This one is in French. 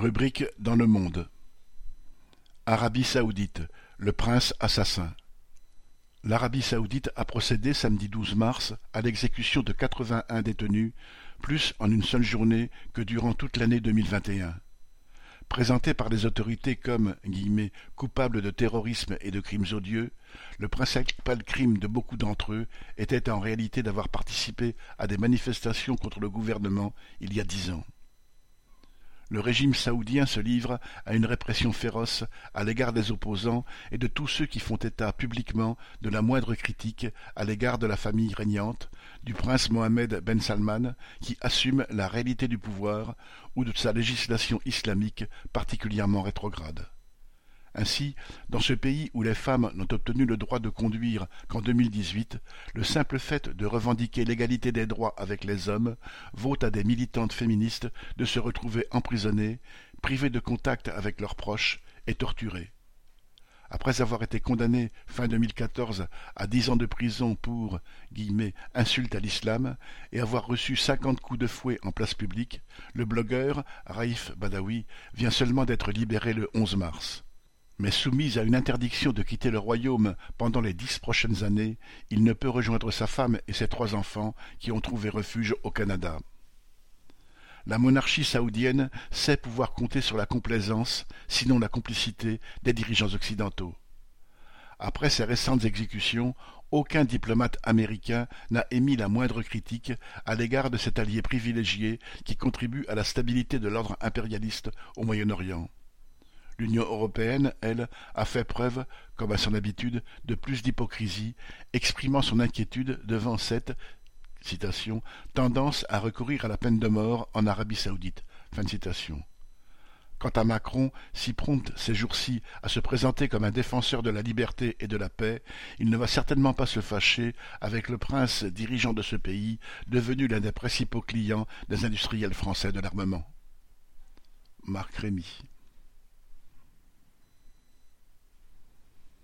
Rubrique dans le monde. Arabie saoudite, le prince assassin. L'Arabie saoudite a procédé samedi 12 mars à l'exécution de 81 détenus, plus en une seule journée que durant toute l'année 2021. Présenté par les autorités comme guillemets, de terrorisme et de crimes odieux, le principal crime de beaucoup d'entre eux était en réalité d'avoir participé à des manifestations contre le gouvernement il y a dix ans le régime saoudien se livre à une répression féroce à l'égard des opposants et de tous ceux qui font état publiquement de la moindre critique à l'égard de la famille régnante, du prince Mohammed Ben Salman, qui assume la réalité du pouvoir, ou de sa législation islamique particulièrement rétrograde. Ainsi, dans ce pays où les femmes n'ont obtenu le droit de conduire qu'en 2018, le simple fait de revendiquer l'égalité des droits avec les hommes vaut à des militantes féministes de se retrouver emprisonnées, privées de contact avec leurs proches et torturées. Après avoir été condamné fin 2014 à dix ans de prison pour insulte à l'islam et avoir reçu cinquante coups de fouet en place publique, le blogueur Raif Badawi vient seulement d'être libéré le 11 mars mais soumis à une interdiction de quitter le royaume pendant les dix prochaines années, il ne peut rejoindre sa femme et ses trois enfants qui ont trouvé refuge au Canada. La monarchie saoudienne sait pouvoir compter sur la complaisance, sinon la complicité, des dirigeants occidentaux. Après ces récentes exécutions, aucun diplomate américain n'a émis la moindre critique à l'égard de cet allié privilégié qui contribue à la stabilité de l'ordre impérialiste au Moyen-Orient. L'Union européenne, elle, a fait preuve, comme à son habitude, de plus d'hypocrisie, exprimant son inquiétude devant cette tendance à recourir à la peine de mort en Arabie saoudite. Quant à Macron, si prompt ces jours-ci à se présenter comme un défenseur de la liberté et de la paix, il ne va certainement pas se fâcher avec le prince dirigeant de ce pays, devenu l'un des principaux clients des industriels français de l'armement. Marc Rémy